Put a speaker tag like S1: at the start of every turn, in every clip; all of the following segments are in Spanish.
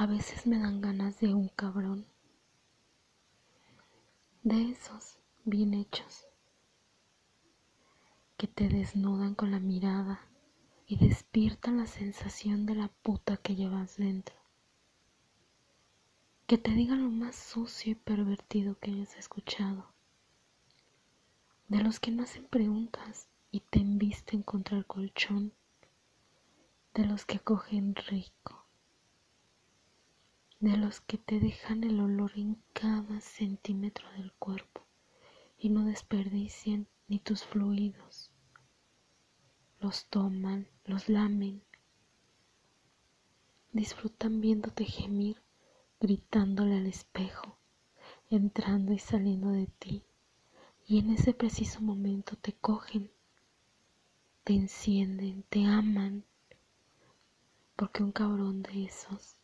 S1: A veces me dan ganas de un cabrón. De esos bien hechos. Que te desnudan con la mirada y despiertan la sensación de la puta que llevas dentro. Que te digan lo más sucio y pervertido que hayas escuchado. De los que no hacen preguntas y te embisten contra el colchón. De los que acogen rico. De los que te dejan el olor en cada centímetro del cuerpo y no desperdician ni tus fluidos. Los toman, los lamen, disfrutan viéndote gemir, gritándole al espejo, entrando y saliendo de ti, y en ese preciso momento te cogen, te encienden, te aman, porque un cabrón de esos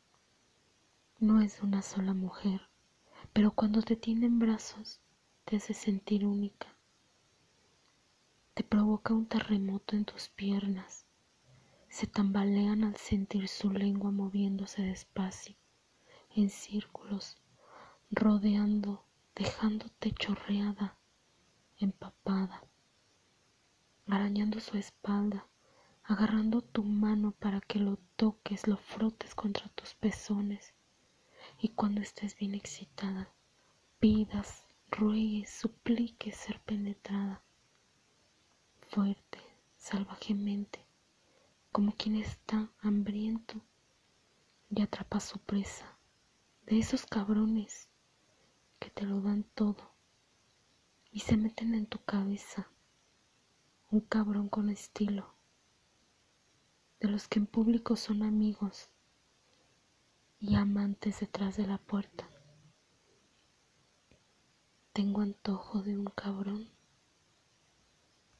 S1: no es una sola mujer, pero cuando te tiene en brazos te hace sentir única. Te provoca un terremoto en tus piernas. Se tambalean al sentir su lengua moviéndose despacio, en círculos, rodeando, dejándote chorreada, empapada, arañando su espalda, agarrando tu mano para que lo toques, lo frotes contra tus pezones y cuando estés bien excitada, pidas, ruegues, supliques ser penetrada, fuerte, salvajemente, como quien está hambriento y atrapa su presa, de esos cabrones que te lo dan todo y se meten en tu cabeza, un cabrón con estilo, de los que en público son amigos y amantes detrás de la puerta. Tengo antojo de un cabrón.